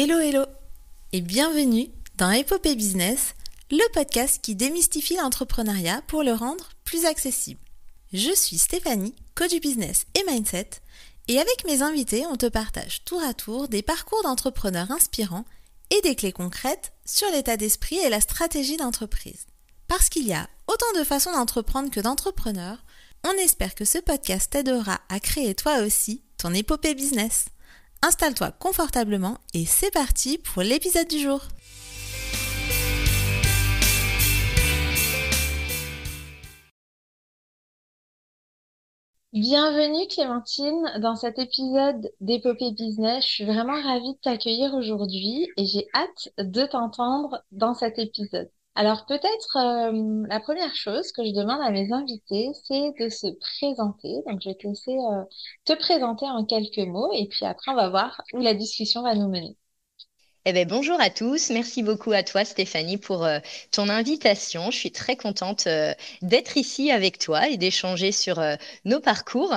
Hello hello et bienvenue dans Epopée Business, le podcast qui démystifie l'entrepreneuriat pour le rendre plus accessible. Je suis Stéphanie, coach business et mindset, et avec mes invités, on te partage tour à tour des parcours d'entrepreneurs inspirants et des clés concrètes sur l'état d'esprit et la stratégie d'entreprise. Parce qu'il y a autant de façons d'entreprendre que d'entrepreneurs, on espère que ce podcast t'aidera à créer toi aussi ton épopée business. Installe-toi confortablement et c'est parti pour l'épisode du jour. Bienvenue Clémentine dans cet épisode d'Épopée Business. Je suis vraiment ravie de t'accueillir aujourd'hui et j'ai hâte de t'entendre dans cet épisode. Alors peut-être euh, la première chose que je demande à mes invités, c'est de se présenter. Donc je vais te laisser euh, te présenter en quelques mots et puis après on va voir où la discussion va nous mener. Eh bien, bonjour à tous. Merci beaucoup à toi, Stéphanie, pour euh, ton invitation. Je suis très contente euh, d'être ici avec toi et d'échanger sur euh, nos parcours.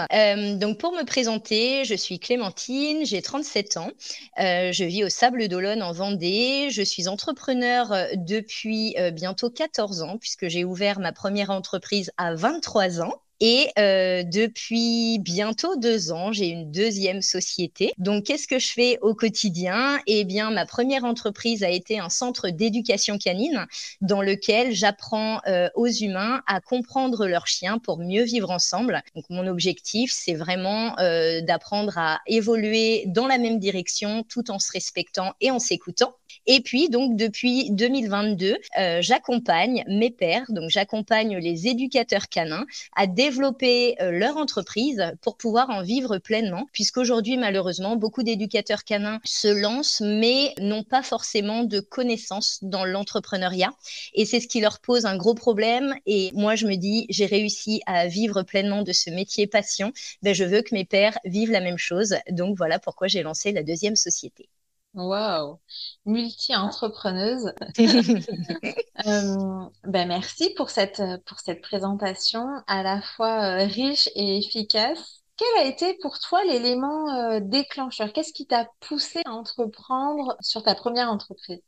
donc, pour me présenter, je suis Clémentine, j'ai 37 ans. je vis au Sable d'Olonne en Vendée. Je suis entrepreneur depuis bientôt 14 ans, puisque j'ai ouvert ma première entreprise à 23 ans. Et euh, depuis bientôt deux ans, j'ai une deuxième société. Donc, qu'est-ce que je fais au quotidien? Eh bien, ma première entreprise a été un centre d'éducation canine dans lequel j'apprends euh, aux humains à comprendre leurs chiens pour mieux vivre ensemble. Donc, mon objectif, c'est vraiment euh, d'apprendre à évoluer dans la même direction tout en se respectant et en s'écoutant. Et puis, donc, depuis 2022, euh, j'accompagne mes pairs, donc j'accompagne les éducateurs canins à développer euh, leur entreprise pour pouvoir en vivre pleinement, puisqu'aujourd'hui, malheureusement, beaucoup d'éducateurs canins se lancent, mais n'ont pas forcément de connaissances dans l'entrepreneuriat. Et c'est ce qui leur pose un gros problème. Et moi, je me dis, j'ai réussi à vivre pleinement de ce métier passion. Ben, je veux que mes pairs vivent la même chose. Donc, voilà pourquoi j'ai lancé la deuxième société. Waouh, multi-entrepreneuse. Euh, ben merci pour cette, pour cette présentation à la fois euh, riche et efficace. Quel a été pour toi l'élément euh, déclencheur? Qu'est-ce qui t'a poussé à entreprendre sur ta première entreprise?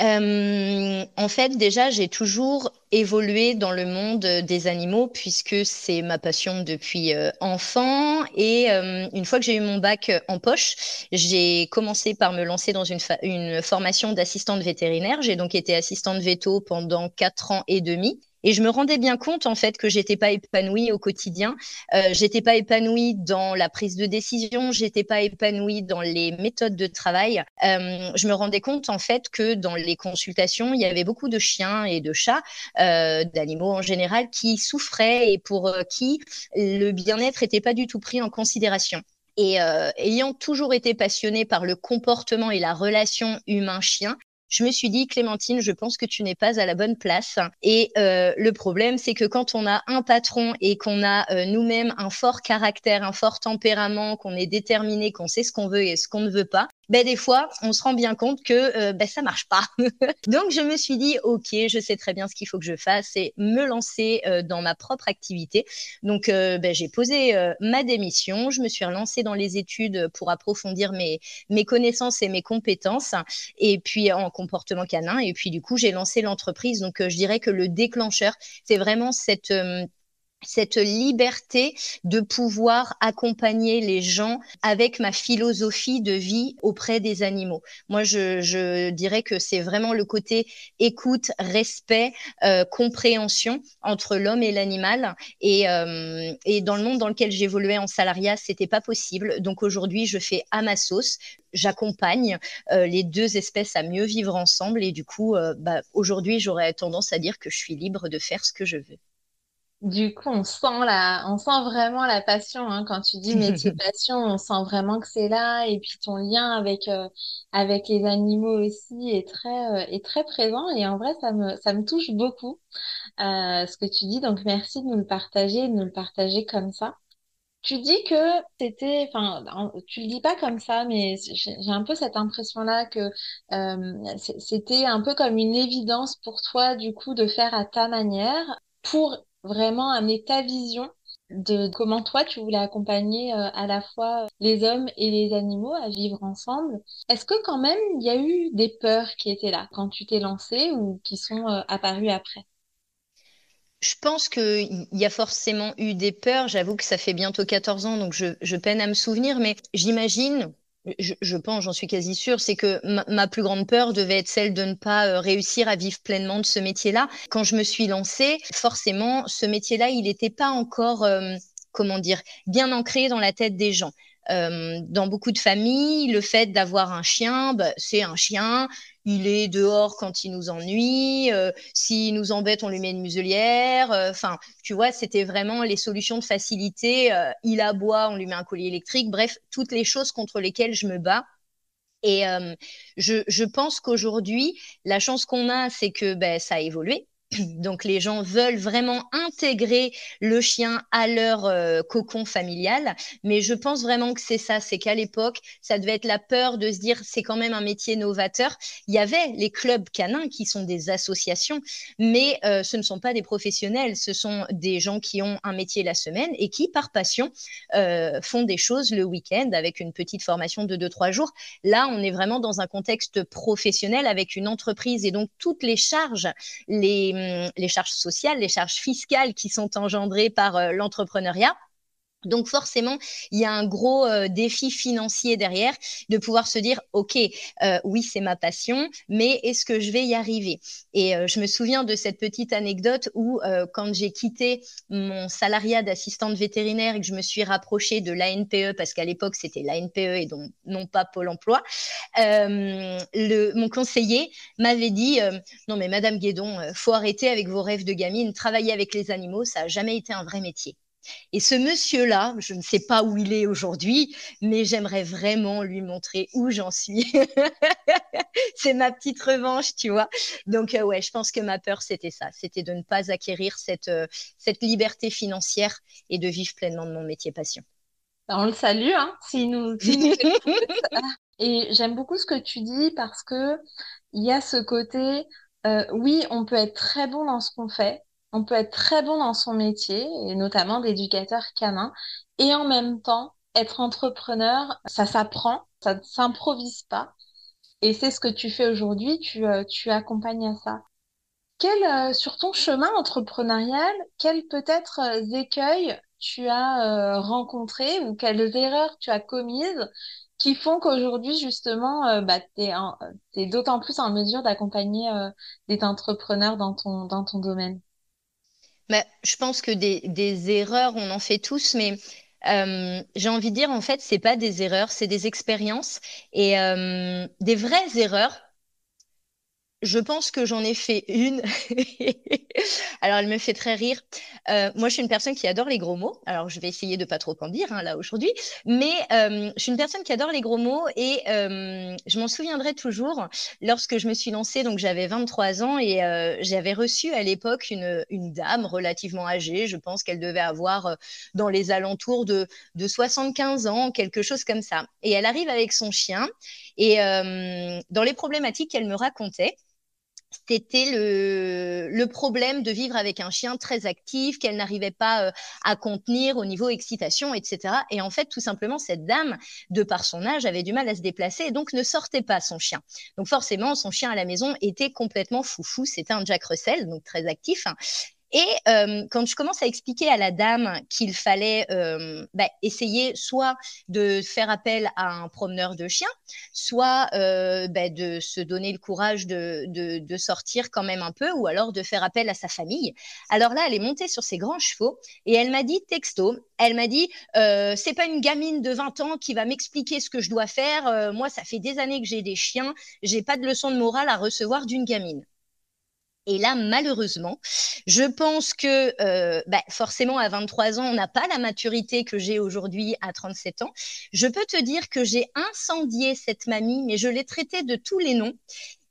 Euh, en fait, déjà, j'ai toujours évolué dans le monde des animaux puisque c'est ma passion depuis euh, enfant. Et euh, une fois que j'ai eu mon bac en poche, j'ai commencé par me lancer dans une, une formation d'assistante vétérinaire. J'ai donc été assistante veto pendant quatre ans et demi. Et je me rendais bien compte en fait que j'étais pas épanouie au quotidien. Euh, j'étais pas épanouie dans la prise de décision. J'étais pas épanouie dans les méthodes de travail. Euh, je me rendais compte en fait que dans les consultations, il y avait beaucoup de chiens et de chats, euh, d'animaux en général, qui souffraient et pour euh, qui le bien-être n'était pas du tout pris en considération. Et euh, ayant toujours été passionnée par le comportement et la relation humain-chien, je me suis dit, Clémentine, je pense que tu n'es pas à la bonne place. Et euh, le problème, c'est que quand on a un patron et qu'on a euh, nous-mêmes un fort caractère, un fort tempérament, qu'on est déterminé, qu'on sait ce qu'on veut et ce qu'on ne veut pas, ben, des fois, on se rend bien compte que euh, ben, ça marche pas. Donc, je me suis dit, OK, je sais très bien ce qu'il faut que je fasse, c'est me lancer euh, dans ma propre activité. Donc, euh, ben, j'ai posé ma démission, je me suis relancée dans les études pour approfondir mes, mes connaissances et mes compétences, et puis en comportement canin. Et puis, du coup, j'ai lancé l'entreprise. Donc, je dirais que le déclencheur, c'est vraiment cette cette liberté de pouvoir accompagner les gens avec ma philosophie de vie auprès des animaux. Moi, je, dirais que c'est vraiment le côté écoute, respect, euh, compréhension entre l'homme et l'animal. Et, euh, et dans le monde dans lequel j'évoluais en salariat, c'était pas possible. Donc aujourd'hui, je fais à ma sauce. J'accompagne euh, les deux espèces à mieux vivre ensemble. Et du coup, euh, bah, aujourd'hui, j'aurais tendance à dire que je suis libre de faire ce que je veux. Du coup, on sent la, on sent vraiment la passion, hein. Quand tu dis métier passion, on sent vraiment que c'est là. Et puis ton lien avec, euh, avec les animaux aussi est très, euh, est très présent. Et en vrai, ça me, ça me touche beaucoup, euh, ce que tu dis. Donc, merci de nous le partager, de nous le partager comme ça. Tu dis que c'était, enfin, en- tu le dis pas comme ça, mais j'ai un peu cette impression-là que euh, c'était un peu comme une évidence pour toi, du coup, de faire à ta manière pour vraiment amener ta vision de comment toi tu voulais accompagner euh, à la fois les hommes et les animaux à vivre ensemble. Est-ce que quand même il y a eu des peurs qui étaient là quand tu t'es lancé ou qui sont euh, apparues après? Je pense qu'il y a forcément eu des peurs. J'avoue que ça fait bientôt 14 ans, donc je, je peine à me souvenir, mais j'imagine je, pense, j'en suis quasi sûre, c'est que ma, plus grande peur devait être celle de ne pas euh, réussir à vivre pleinement de ce métier-là. Quand je me suis lancée, forcément, ce métier-là, il n'était pas encore, euh, comment dire, bien ancré dans la tête des gens. Euh, dans beaucoup de familles, le fait d'avoir un chien, bah, c'est un chien, il est dehors quand il nous ennuie, euh, s'il nous embête, on lui met une muselière. Euh, enfin, tu vois, c'était vraiment les solutions de facilité. Euh, il aboie, on lui met un collier électrique. Bref, toutes les choses contre lesquelles je me bats. Et je, je, pense qu'aujourd'hui, la chance qu'on a, c'est que ben, ça a évolué. Donc les gens veulent vraiment intégrer le chien à leur euh, cocon familial, mais je pense vraiment que c'est ça, c'est qu'à l'époque, ça devait être la peur de se dire c'est quand même un métier novateur. Il y avait les clubs canins qui sont des associations, mais euh, ce ne sont pas des professionnels, ce sont des gens qui ont un métier la semaine et qui par passion euh, font des choses le week-end avec une petite formation de 2-3 jours. Là, on est vraiment dans un contexte professionnel avec une entreprise et donc toutes les charges, les les charges sociales, les charges fiscales qui sont engendrées par euh, l'entrepreneuriat. Donc forcément, il y a un gros euh, défi financier derrière de pouvoir se dire, OK, euh, oui, c'est ma passion, mais est-ce que je vais y arriver? Et euh, je me souviens de cette petite anecdote où quand j'ai quitté mon salariat d'assistante vétérinaire et que je me suis rapprochée de l'ANPE, parce qu'à l'époque c'était l'ANPE et donc non pas Pôle Emploi, mon conseiller m'avait dit, non mais Madame Guédon, faut arrêter avec vos rêves de gamine, travailler avec les animaux, ça n'a jamais été un vrai métier. Et ce monsieur-là, je ne sais pas où il est aujourd'hui, mais j'aimerais vraiment lui montrer où j'en suis. c'est ma petite revanche, tu vois. Donc, euh, ouais, je pense que ma peur, c'était ça. C'était de ne pas acquérir cette, euh, cette liberté financière et de vivre pleinement de mon métier passion. Ben, on le salue, hein, si nous, Et j'aime beaucoup ce que tu dis parce que il y a ce côté, euh, oui, on peut être très bon dans ce qu'on fait, on peut être très bon dans son métier, et notamment d'éducateur canin, et en même temps, être entrepreneur, ça s'apprend, ça ne s'improvise pas. Et c'est ce que tu fais aujourd'hui, tu, euh, tu accompagnes à ça. Quel, euh, sur ton chemin entrepreneurial, quels peut-être euh, écueils tu as rencontrés ou quelles erreurs tu as commises qui font qu'aujourd'hui, justement, bah, tu es, d'autant plus en mesure d'accompagner des entrepreneurs dans ton, dans ton domaine? Bah, je pense que des, erreurs, on en fait tous, mais euh, j'ai envie de dire, en fait, c'est pas des erreurs, c'est des expériences. Et euh, des vraies erreurs, je pense que j'en ai fait une. Alors, elle me fait très rire. Euh, moi, je suis une personne qui adore les gros mots. Alors, je vais essayer de pas trop en dire hein, là aujourd'hui. Mais euh, je suis une personne qui adore les gros mots et euh, je m'en souviendrai toujours lorsque je me suis lancée. Donc, j'avais 23 ans et j'avais reçu à l'époque une, dame relativement âgée. Je pense qu'elle devait avoir dans les alentours de, de 75 ans, quelque chose comme ça. Et elle arrive avec son chien et dans les problématiques qu'elle me racontait, c'était le, le, problème de vivre avec un chien très actif qu'elle n'arrivait pas euh, à contenir au niveau excitation, etc. Et en fait, tout simplement, cette dame, de par son âge, avait du mal à se déplacer et donc ne sortait pas son chien. Donc forcément, son chien à la maison était complètement foufou. C'était un Jack Russell, donc très actif. Et euh, quand je commence à expliquer à la dame qu'il fallait euh, bah, essayer soit de faire appel à un promeneur de chiens, soit euh, bah, de se donner le courage de, de, de, sortir quand même un peu, ou alors de faire appel à sa famille. Alors là, elle est montée sur ses grands chevaux et elle m'a dit texto, elle m'a dit euh, c'est pas une gamine de 20 ans qui va m'expliquer ce que je dois faire. Euh, moi, ça fait des années que j'ai des chiens, j'ai pas de leçon de morale à recevoir d'une gamine. Et là, malheureusement, je pense que euh, bah, forcément, à 23 ans, on n'a pas la maturité que j'ai aujourd'hui à 37 ans. Je peux te dire que j'ai incendié cette mamie, mais je l'ai traitée de tous les noms.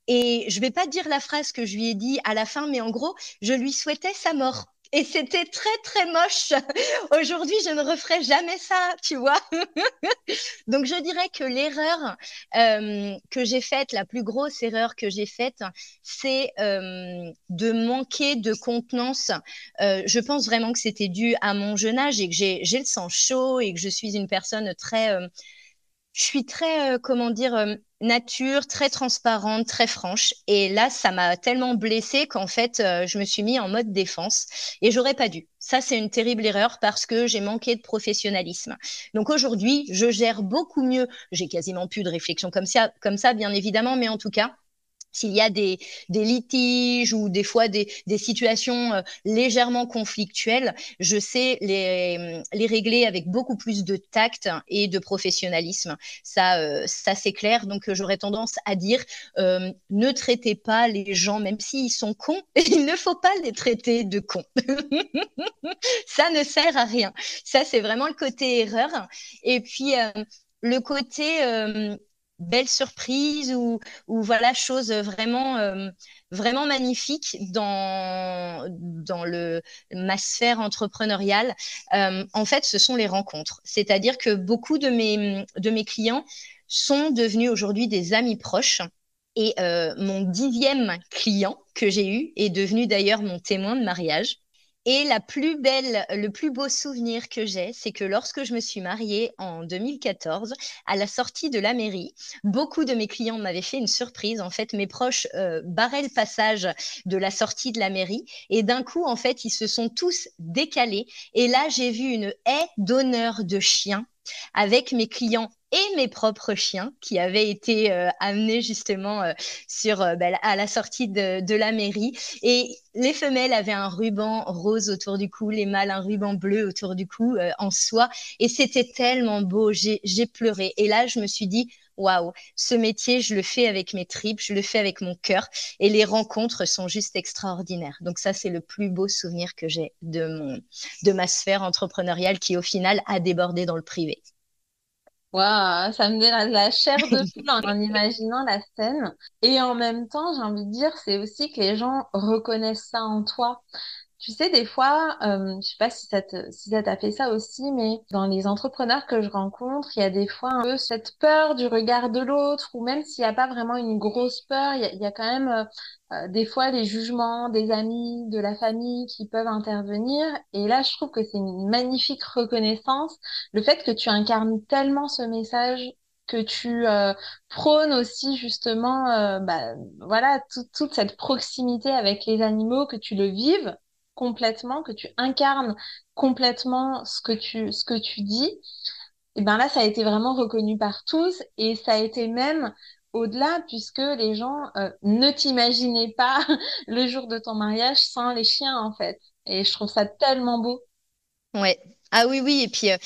Et je vais pas dire la phrase que je lui ai dit à la fin, mais en gros, je lui souhaitais sa mort. Et c'était très très moche. Aujourd'hui, je ne referai jamais ça, tu vois. Donc, je dirais que l'erreur euh, que j'ai faite, la plus grosse erreur que j'ai faite, c'est euh, de manquer de contenance. Euh, je pense vraiment que c'était dû à mon jeune âge et que j'ai le sang chaud et que je suis une personne très je suis très, euh, comment dire, euh, nature, très transparente, très franche. Et là, ça m'a tellement blessée qu'en fait, euh, je me suis mis en mode défense et j'aurais pas dû. Ça, c'est une terrible erreur parce que j'ai manqué de professionnalisme. Donc aujourd'hui, je gère beaucoup mieux. J'ai quasiment plus de réflexion comme ça, comme ça, bien évidemment, mais en tout cas, s'il y a des, des, litiges ou des fois des, des situations euh, légèrement conflictuelles, je sais les, les, régler avec beaucoup plus de tact et de professionnalisme. Ça, euh, ça c'est clair. Donc, j'aurais tendance à dire euh, ne traitez pas les gens, même s'ils sont cons, il ne faut pas les traiter de cons. ça ne sert à rien. Ça, c'est vraiment le côté erreur. Et puis, le côté belle surprise ou, ou voilà chose vraiment euh, vraiment magnifique dans dans le ma sphère entrepreneuriale. Euh, en fait ce sont les rencontres. C'est-à-dire que beaucoup de mes de mes clients sont devenus aujourd'hui des amis proches. Et euh, mon dixième client que j'ai eu est devenu d'ailleurs mon témoin de mariage et le plus beau souvenir que j'ai, c'est que lorsque je me suis mariée en 2014, à la sortie de la mairie, beaucoup de mes clients m'avaient fait une surprise. En fait, mes proches euh, barraient le passage de la sortie de la mairie et d'un coup, en fait, ils se sont tous décalés. Et là, j'ai vu une haie d'honneur de chiens avec mes clients et mes propres chiens qui avaient été euh, amenés justement euh, sur euh, bah, à la sortie de, de, la mairie. Et les femelles avaient un ruban rose autour du cou, les mâles un ruban bleu autour du cou en soie. Et c'était tellement beau, j'ai pleuré. Et là je me suis dit waouh, ce métier, je le fais avec mes tripes, je le fais avec mon cœur. Et les rencontres sont juste extraordinaires. Donc ça, c'est le plus beau souvenir que j'ai de mon, de ma sphère entrepreneuriale qui au final a débordé dans le privé. Waouh, ça me donne la chair de poule en, imaginant la scène. Et en même temps, j'ai envie de dire, c'est aussi que les gens reconnaissent ça en toi. Tu sais, des fois, euh, je sais pas si ça si ça t'a fait ça aussi, mais dans les entrepreneurs que je rencontre, il y a des fois un peu cette peur du regard de l'autre, ou même s'il n'y a pas vraiment une grosse peur, il y a, y a quand même euh, euh, des fois les jugements des amis, de la famille qui peuvent intervenir. Et là, je trouve que c'est une magnifique reconnaissance, le fait que tu incarnes tellement ce message que tu euh, prônes aussi justement euh, bah, voilà toute cette proximité avec les animaux que tu le vives complètement, que tu incarnes complètement ce que tu, dis, et ben là, ça a été vraiment reconnu par tous et ça a été même au-delà puisque les gens euh, ne t'imaginaient pas le jour de ton mariage sans les chiens en fait. Et je trouve ça tellement beau. Ouais. Ah oui, oui. Et puis, euh,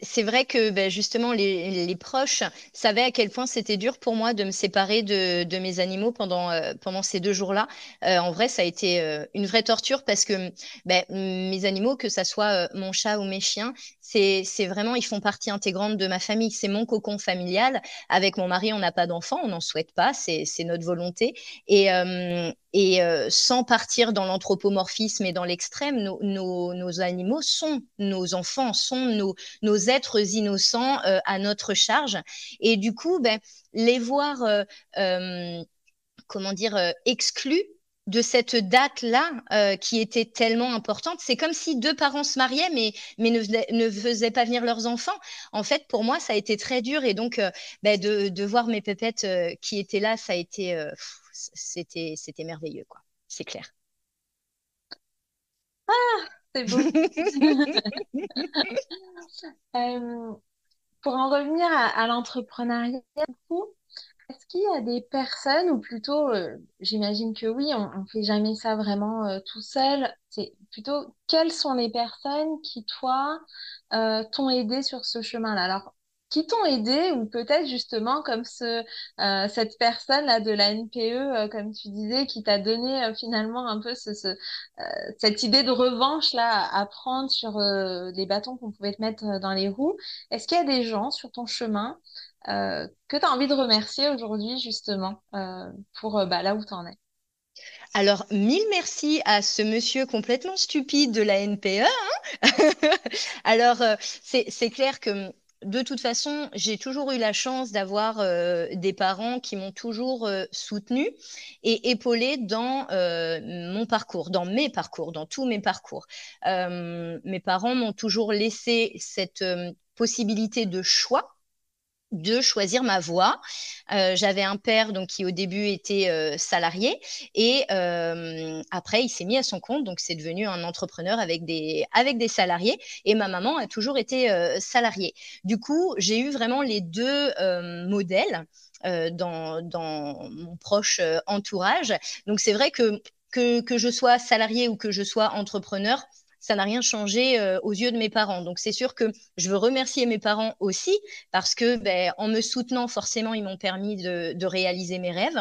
c'est vrai que ben, justement, les, les, proches savaient à quel point c'était dur pour moi de me séparer de, de mes animaux pendant, euh, pendant ces deux jours-là. Euh, en vrai, ça a été euh, une vraie torture parce que ben, mes animaux, que ça soit mon chat ou mes chiens, c'est vraiment, ils font partie intégrante de ma famille. C'est mon cocon familial. Avec mon mari, on n'a pas d'enfants, on n'en souhaite pas, c'est notre volonté. Et, et sans partir dans l'anthropomorphisme et dans l'extrême, nos, nos, nos, animaux sont nos enfants, sont nos, nos êtres innocents euh, à notre charge. Et du coup, ben, les voir, euh, euh, comment dire, exclus de cette date-là qui était tellement importante. C'est comme si deux parents se mariaient, mais, mais ne, faisaient pas venir leurs enfants. En fait, pour moi, ça a été très dur. Et donc, ben, de, de, voir mes pépettes qui étaient là, ça a été, c'était, c'était merveilleux, quoi. C'est clair. Ah, c'est beau. Euh, pour en revenir à, l'entrepreneuriat, est-ce qu'il y a des personnes, ou plutôt, euh, j'imagine que oui, on ne fait jamais ça vraiment euh, tout seul, c'est plutôt quelles sont les personnes qui, toi, t'ont aidé sur ce chemin-là? Alors, qui t'ont aidé ou peut-être justement comme ce, euh, cette personne-là de la NPE, euh, comme tu disais, qui t'a donné euh, finalement un peu ce, ce cette idée de revanche-là à prendre sur les bâtons qu'on pouvait te mettre dans les roues. Est-ce qu'il y a des gens sur ton chemin que tu as envie de remercier aujourd'hui justement pour bah, là où tu en es? Alors, mille merci à ce monsieur complètement stupide de la NPE. Hein. Alors, euh, c'est clair que de toute façon, j'ai toujours eu la chance d'avoir euh, des parents qui m'ont toujours euh, soutenue et épaulée dans mon parcours, dans mes parcours, dans tous mes parcours. mes parents m'ont toujours laissé cette possibilité de choix de choisir ma voie. Euh, j'avais un père donc qui au début était euh, salarié et euh, après il s'est mis à son compte donc c'est devenu un entrepreneur avec des avec des salariés et ma maman a toujours été salariée. Du coup j'ai eu vraiment les deux modèles dans, dans mon proche entourage. Donc c'est vrai que, que que je sois salarié ou que je sois entrepreneur ça n'a rien changé euh, aux yeux de mes parents. Donc c'est sûr que je veux remercier mes parents aussi parce que ben, en me soutenant, forcément, ils m'ont permis de, réaliser mes rêves.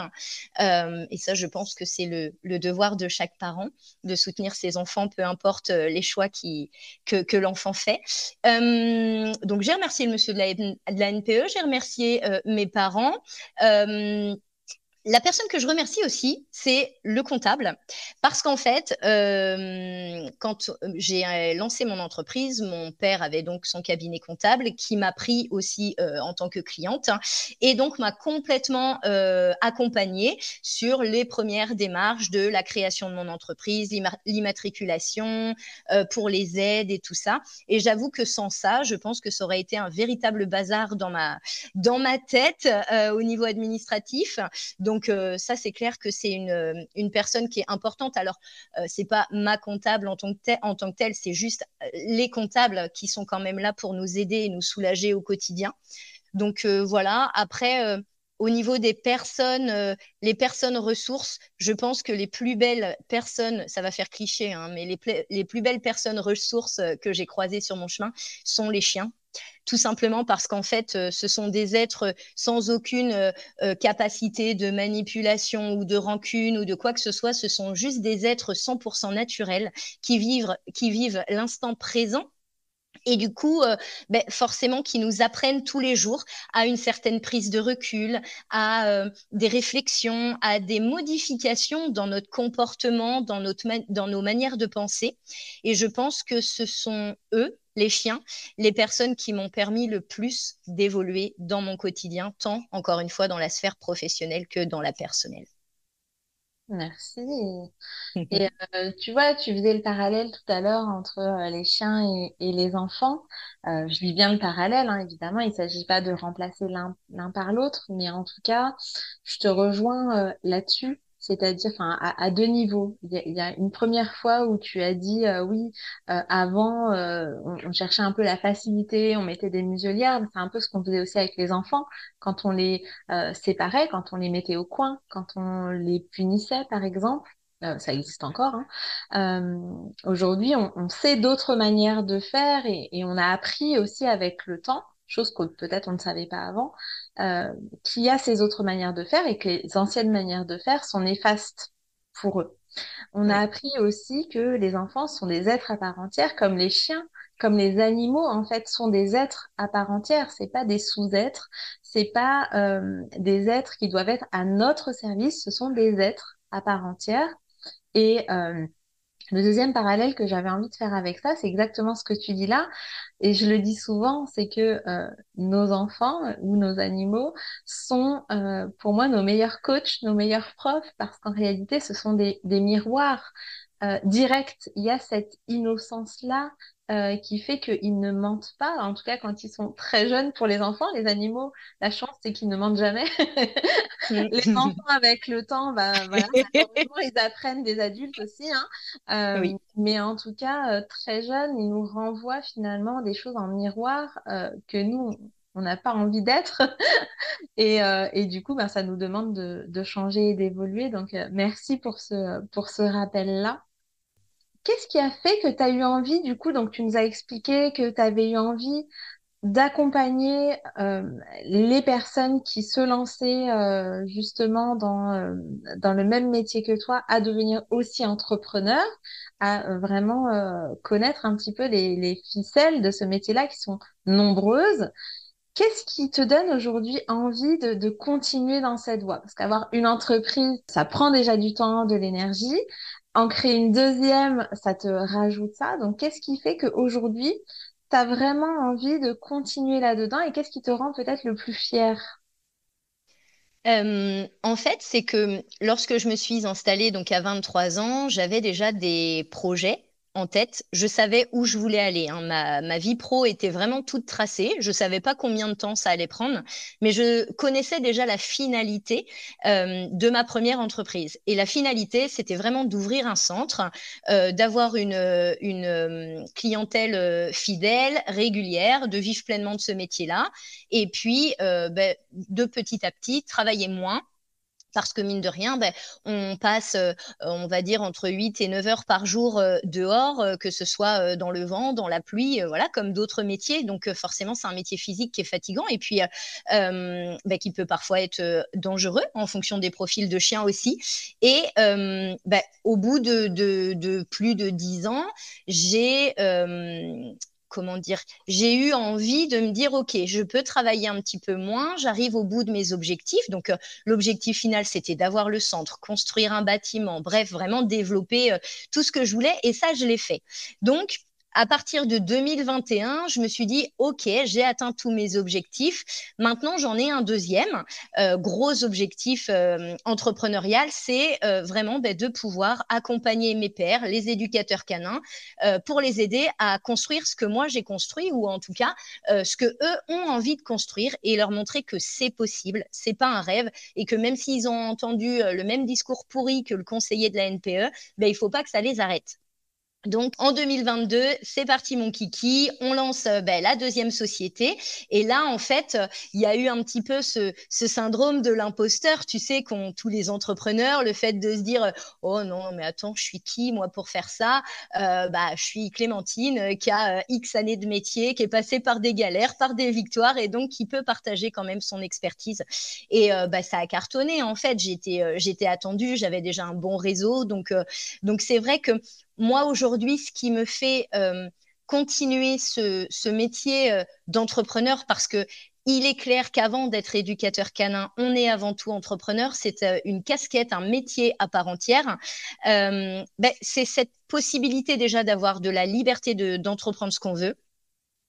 Euh, et ça, je pense que c'est le, devoir de chaque parent de soutenir ses enfants, peu importe euh, les choix que, l'enfant fait. Donc j'ai remercié le monsieur de la, NPE, j'ai remercié mes parents. Euh, la personne que je remercie aussi, c'est le comptable, parce qu'en fait, euh, quand j'ai euh, lancé mon entreprise, mon père avait donc son cabinet comptable qui m'a pris aussi euh, en tant que cliente et donc m'a complètement euh, accompagnée sur les premières démarches de la création de mon entreprise, l'immatriculation, euh, pour les aides et tout ça. Et j'avoue que sans ça, je pense que ça aurait été un véritable bazar dans ma dans ma tête euh, au niveau administratif. Donc euh, ça, c'est clair que c'est une, euh, une personne qui est importante. Alors, euh, c'est pas ma comptable en tant que telle, c'est juste les comptables qui sont quand même là pour nous aider et nous soulager au quotidien. Donc voilà. Après au niveau des personnes, euh, les personnes ressources, je pense que les plus belles personnes, ça va faire cliché, hein, mais les, plus belles personnes ressources que j'ai croisées sur mon chemin sont les chiens tout simplement parce qu'en fait, euh, ce sont des êtres sans aucune euh, euh, capacité de manipulation ou de rancune ou de quoi que ce soit. Ce sont juste des êtres 100% naturels qui vivent, qui vivent l'instant présent et du coup, euh, ben, forcément, qui nous apprennent tous les jours à une certaine prise de recul, à euh, des réflexions, à des modifications dans notre comportement, dans, notre dans nos manières de penser. Et je pense que ce sont eux, les chiens, les personnes qui m'ont permis le plus d'évoluer dans mon quotidien, tant, encore une fois, dans la sphère professionnelle que dans la personnelle. Merci. Et euh, tu vois, tu faisais le parallèle tout à l'heure entre euh, les chiens et, et les enfants. Euh, je dis bien le parallèle, hein, évidemment, il ne s'agit pas de remplacer l'un par l'autre, mais en tout cas, je te rejoins là-dessus c'est-à-dire à, à, deux niveaux. Il y, a, une première fois où tu as dit euh, oui, euh, avant euh, on, cherchait un peu la facilité, on mettait des muselières, c'est un peu ce qu'on faisait aussi avec les enfants quand on les séparait, quand on les mettait au coin, quand on les punissait par exemple. Ça existe encore. Hein. Aujourd'hui, on, sait d'autres manières de faire et on a appris aussi avec le temps chose que peut-être on ne savait pas avant, euh, qu'il y a ces autres manières de faire et que les anciennes manières de faire sont néfastes pour eux. On a appris aussi que les enfants sont des êtres à part entière, comme les chiens, comme les animaux en fait sont des êtres à part entière. C'est pas des sous-êtres, c'est pas euh, des êtres qui doivent être à notre service. Ce sont des êtres à part entière et euh, le deuxième parallèle que j'avais envie de faire avec ça, c'est exactement ce que tu dis là. Et je le dis souvent, c'est que euh, nos enfants euh, ou nos animaux sont euh, pour moi nos meilleurs coachs, nos meilleurs profs, parce qu'en réalité, ce sont des, des miroirs euh, directs. Il y a cette innocence-là euh, qui fait qu'ils ne mentent pas, en tout cas quand ils sont très jeunes pour les enfants. Les animaux, la chance, c'est qu'ils ne mentent jamais. Mm. les enfants, avec le temps, bah, voilà, ils apprennent des adultes aussi. Hein. Euh, oui. Mais en tout cas, euh, très jeunes, ils nous renvoient finalement des choses en miroir euh, que nous, on n'a pas envie d'être. et, euh, et, du coup, bah, ça nous demande de, de changer et d'évoluer. Donc, merci pour ce, pour ce rappel-là. Qu'est-ce qui a fait que tu as eu envie, du coup, donc tu nous as expliqué que tu avais eu envie d'accompagner euh, les personnes qui se lançaient euh, justement dans, euh, dans le même métier que toi à devenir aussi entrepreneurs, à euh, vraiment euh, connaître un petit peu les, les ficelles de ce métier-là qui sont nombreuses. Qu'est-ce qui te donne aujourd'hui envie de, continuer dans cette voie? Parce qu'avoir une entreprise, ça prend déjà du temps, de l'énergie. En créer une deuxième, ça te rajoute ça. Donc, qu'est-ce qui fait qu'aujourd'hui, tu as vraiment envie de continuer là-dedans et qu'est-ce qui te rend peut-être le plus fier? Euh, en fait, c'est que lorsque je me suis installée donc à 23 ans, j'avais déjà des projets en tête. Je savais où je voulais aller. Hein. Ma, vie pro était vraiment toute tracée. Je savais pas combien de temps ça allait prendre, mais je connaissais déjà la finalité euh, de ma première entreprise. Et la finalité, c'était vraiment d'ouvrir un centre, euh, d'avoir une, une euh, clientèle fidèle, régulière, de vivre pleinement de ce métier-là, et puis ben, de petit à petit travailler moins parce que mine de rien, ben, on passe, euh, on va dire, entre 8 et 9 heures par jour euh, dehors, euh, que ce soit dans le vent, dans la pluie, voilà, comme d'autres métiers. Donc forcément, c'est un métier physique qui est fatigant et puis ben, qui peut parfois être dangereux en fonction des profils de chiens aussi. Et ben, au bout de, de, de, plus de 10 ans, j'ai comment dire, j'ai eu envie de me dire, OK, je peux travailler un petit peu moins, j'arrive au bout de mes objectifs. Donc, euh, l'objectif final, c'était d'avoir le centre, construire un bâtiment, bref, vraiment développer euh, tout ce que je voulais. Et ça, je l'ai fait. Donc, à partir de 2021, je me suis dit, OK, j'ai atteint tous mes objectifs. Maintenant, j'en ai un deuxième. Euh, gros objectif euh, entrepreneurial, c'est euh, vraiment ben, de pouvoir accompagner mes pères, les éducateurs canins, pour les aider à construire ce que moi j'ai construit ou en tout cas ce que eux ont envie de construire et leur montrer que c'est possible, c'est pas un rêve et que même s'ils ont entendu le même discours pourri que le conseiller de la NPE, ben, il faut pas que ça les arrête. Donc en 2022, c'est parti mon kiki, on lance euh, ben, la deuxième société. Et là en fait, il y a eu un petit peu ce, syndrome de l'imposteur, tu sais, qu'ont tous les entrepreneurs, le fait de se dire oh non mais attends, je suis qui moi pour faire ça? Euh, Bah je suis Clémentine euh, qui a X années de métier, qui est passée par des galères, par des victoires et donc qui peut partager quand même son expertise. Et bah, ça a cartonné en fait, j'étais j'étais attendue, j'avais déjà un bon réseau, donc donc c'est vrai que moi, aujourd'hui, ce qui me fait euh, continuer ce, métier euh, d'entrepreneur, parce que il est clair qu'avant d'être éducateur canin, on est avant tout entrepreneur. C'est euh, une casquette, un métier à part entière. Ben, c'est cette possibilité déjà d'avoir de la liberté d'entreprendre ce qu'on veut,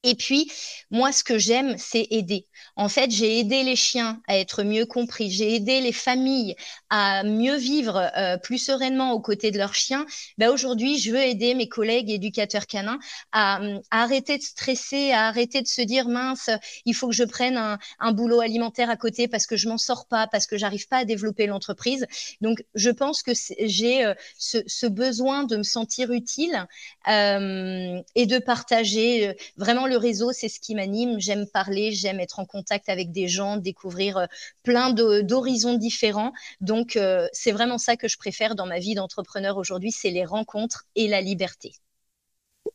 et puis, moi, ce que j'aime, c'est aider. En fait, j'ai aidé les chiens à être mieux compris. J'ai aidé les familles à mieux vivre euh, plus sereinement aux côtés de leurs chiens. Ben, Aujourd'hui, je veux aider mes collègues éducateurs canins à, arrêter de stresser, à arrêter de se dire, mince, il faut que je prenne un, boulot alimentaire à côté parce que je m'en sors pas, parce que j'arrive pas à développer l'entreprise. Donc, je pense que j'ai euh, ce, besoin de me sentir utile euh, et de partager vraiment réseau, c'est ce qui m'anime. J'aime parler, j'aime être en contact avec des gens, découvrir euh, plein d'horizons différents. Donc, euh, c'est vraiment ça que je préfère dans ma vie d'entrepreneur aujourd'hui, c'est les rencontres et la liberté.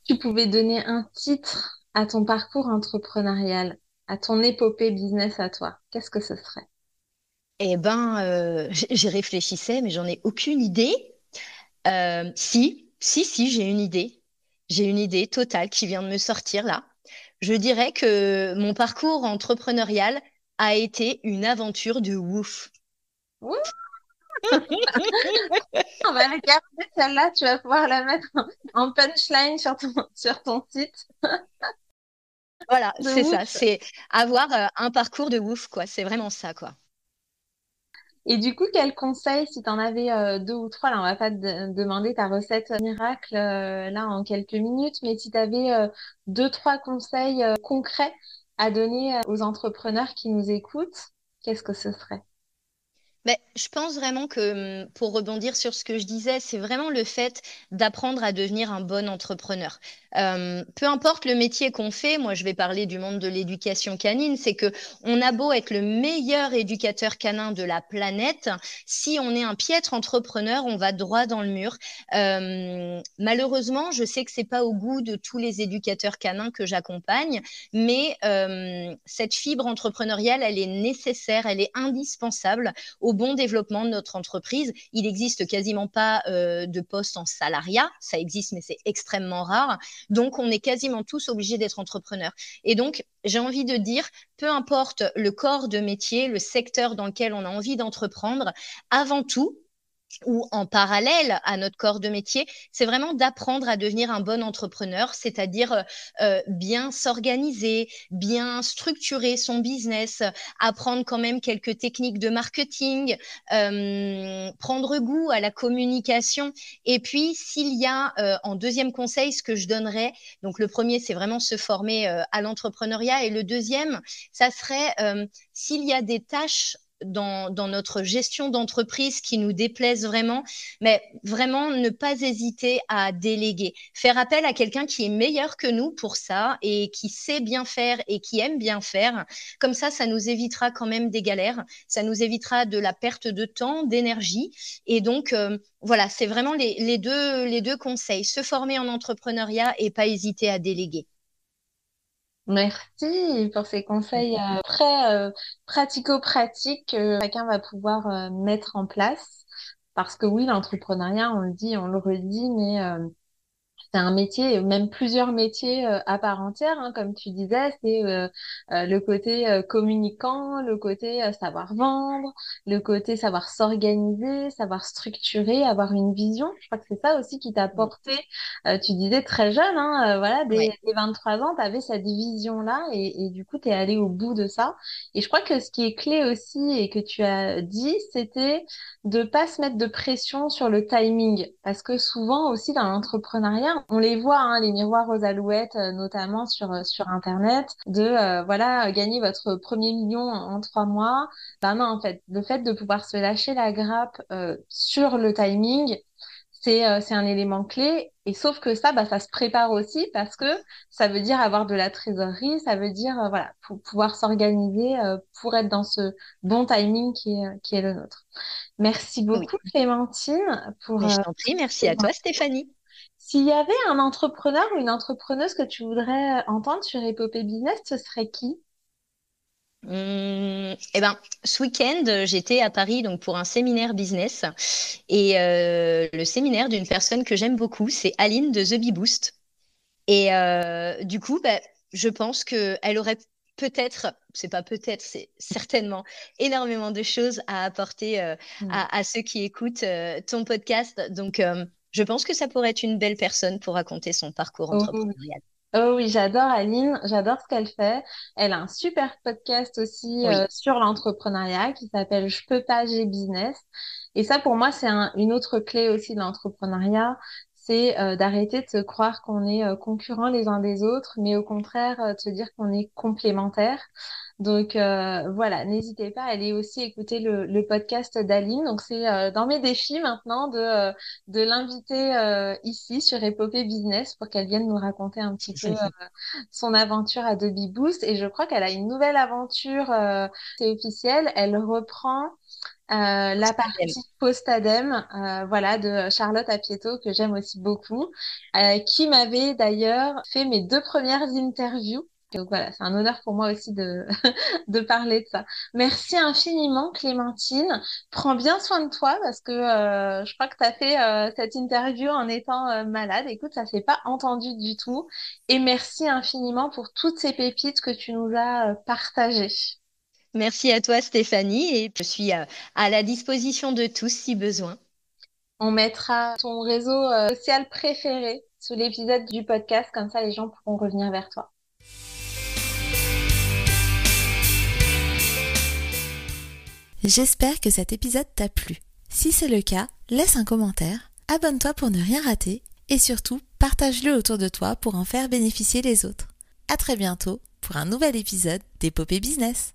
Tu pouvais donner un titre à ton parcours entrepreneurial, à ton épopée business à toi, qu'est-ce que ce serait? Eh ben, euh, j'y réfléchissais, mais j'en ai aucune idée. si, si, si, j'ai une idée. J'ai une idée totale qui vient de me sortir là je dirais que mon parcours entrepreneurial a été une aventure de ouf. On va regarder celle-là, tu vas pouvoir la mettre en punchline sur ton, sur ton site. voilà, c'est ça, c'est avoir euh, un parcours de ouf, quoi. C'est vraiment ça, quoi. Et du coup, quel conseil, si tu en avais euh, deux ou trois, là, on va pas te demander ta recette miracle euh, là en quelques minutes, mais si tu avais euh, deux, trois conseils concrets à donner aux entrepreneurs qui nous écoutent, qu'est-ce que ce serait? Mais je pense vraiment que hum, pour rebondir sur ce que je disais, c'est vraiment le fait d'apprendre à devenir un bon entrepreneur. Euh, peu importe le métier qu'on fait, moi je vais parler du monde de l'éducation canine, c'est que on a beau être le meilleur éducateur canin de la planète, si on est un piètre entrepreneur, on va droit dans le mur. Euh, malheureusement, je sais que c'est pas au goût de tous les éducateurs canins que j'accompagne, mais cette fibre entrepreneuriale, elle est nécessaire, elle est indispensable au bon développement de notre entreprise. Il n'existe quasiment pas de poste en salariat, ça existe mais c'est extrêmement rare. Donc on est quasiment tous obligés d'être entrepreneurs. Et donc j'ai envie de dire, peu importe le corps de métier, le secteur dans lequel on a envie d'entreprendre, avant tout, ou en parallèle à notre corps de métier, c'est vraiment d'apprendre à devenir un bon entrepreneur, c'est-à-dire euh, euh, bien s'organiser, bien structurer son business, apprendre quand même quelques techniques de marketing, euh, prendre goût à la communication. Et puis, s'il y a en deuxième conseil, ce que je donnerais, donc le premier, c'est vraiment se former à l'entrepreneuriat, et le deuxième, ça serait s'il y a des tâches dans, notre gestion d'entreprise qui nous déplaisent vraiment, mais vraiment ne pas hésiter à déléguer. Faire appel à quelqu'un qui est meilleur que nous pour ça et qui sait bien faire et qui aime bien faire. Comme ça, ça nous évitera quand même des galères, ça nous évitera de la perte de temps, d'énergie. Et donc, euh, voilà, c'est vraiment les, deux, les deux conseils. Se former en entrepreneuriat et pas hésiter à déléguer. Merci pour ces conseils euh, très euh, pratico-pratiques que chacun va pouvoir euh, mettre en place. Parce que oui, l'entrepreneuriat, on le dit, on le redit, mais c'est un métier, même plusieurs métiers euh, à part entière, hein, comme tu disais, c'est euh, euh, le côté communicant, le côté savoir vendre, le côté savoir s'organiser, savoir structurer, avoir une vision. Je crois que c'est ça aussi qui t'a porté, tu disais très jeune, hein, voilà, dès, 23 ans, tu avais cette vision-là et, et, du coup, tu es allé au bout de ça. Et je crois que ce qui est clé aussi et que tu as dit, c'était de pas se mettre de pression sur le timing. Parce que souvent aussi dans l'entrepreneuriat, on les voit, hein, les miroirs aux alouettes, euh, notamment sur, euh, sur Internet, de euh, voilà, gagner votre premier million en, trois mois. Ben non, en fait, le fait de pouvoir se lâcher la grappe sur le timing, c'est un élément clé. Et sauf que ça, bah, ça se prépare aussi parce que ça veut dire avoir de la trésorerie, ça veut dire voilà, pour pouvoir s'organiser pour être dans ce bon timing qui est, qui est le nôtre. Merci beaucoup Clémentine. Pour, je t'en prie, merci à toi Stéphanie. S'il y avait un entrepreneur ou une entrepreneuse que tu voudrais entendre sur Epopée Business, ce serait qui? Mmh, eh ben, ce week-end, j'étais à Paris donc pour un séminaire business et euh, le séminaire d'une personne que j'aime beaucoup, c'est Aline de The Bee Boost. Et euh, du coup, bah, je pense qu'elle aurait peut-être, c'est pas peut-être, c'est certainement énormément de choses à apporter euh, mmh. à, ceux qui écoutent ton podcast. Donc, je pense que ça pourrait être une belle personne pour raconter son parcours oh entrepreneurial. Oh oui, j'adore Aline, j'adore ce qu'elle fait. Elle a un super podcast aussi euh, sur l'entrepreneuriat qui s'appelle Je peux pas, j'ai business. Et ça, pour moi, c'est une autre clé aussi de l'entrepreneuriat, c'est euh, d'arrêter de se croire qu'on est euh, concurrents les uns des autres, mais au contraire, de se dire qu'on est complémentaires. Donc euh, voilà, n'hésitez pas à aller aussi écouter le, podcast d'Aline. Donc c'est euh, dans mes défis maintenant de, euh, de l'inviter ici sur Epopée Business pour qu'elle vienne nous raconter un petit peu son aventure à Debbie Boost. Et je crois qu'elle a une nouvelle aventure, c'est officiel. Elle reprend la partie post-ADEME, voilà, de Charlotte Apieto, que j'aime aussi beaucoup, qui m'avait d'ailleurs fait mes deux premières interviews donc voilà, c'est un honneur pour moi aussi de, de parler de ça. Merci infiniment Clémentine. Prends bien soin de toi parce que euh, je crois que tu as fait euh, cette interview en étant euh, malade. Écoute, ça s'est pas entendu du tout. Et merci infiniment pour toutes ces pépites que tu nous as partagées. Merci à toi Stéphanie et je suis à la disposition de tous si besoin. On mettra ton réseau social préféré sous l'épisode du podcast, comme ça les gens pourront revenir vers toi. J'espère que cet épisode t'a plu. Si c'est le cas, laisse un commentaire, abonne-toi pour ne rien rater et surtout partage-le autour de toi pour en faire bénéficier les autres. À très bientôt pour un nouvel épisode d'Épopée Business.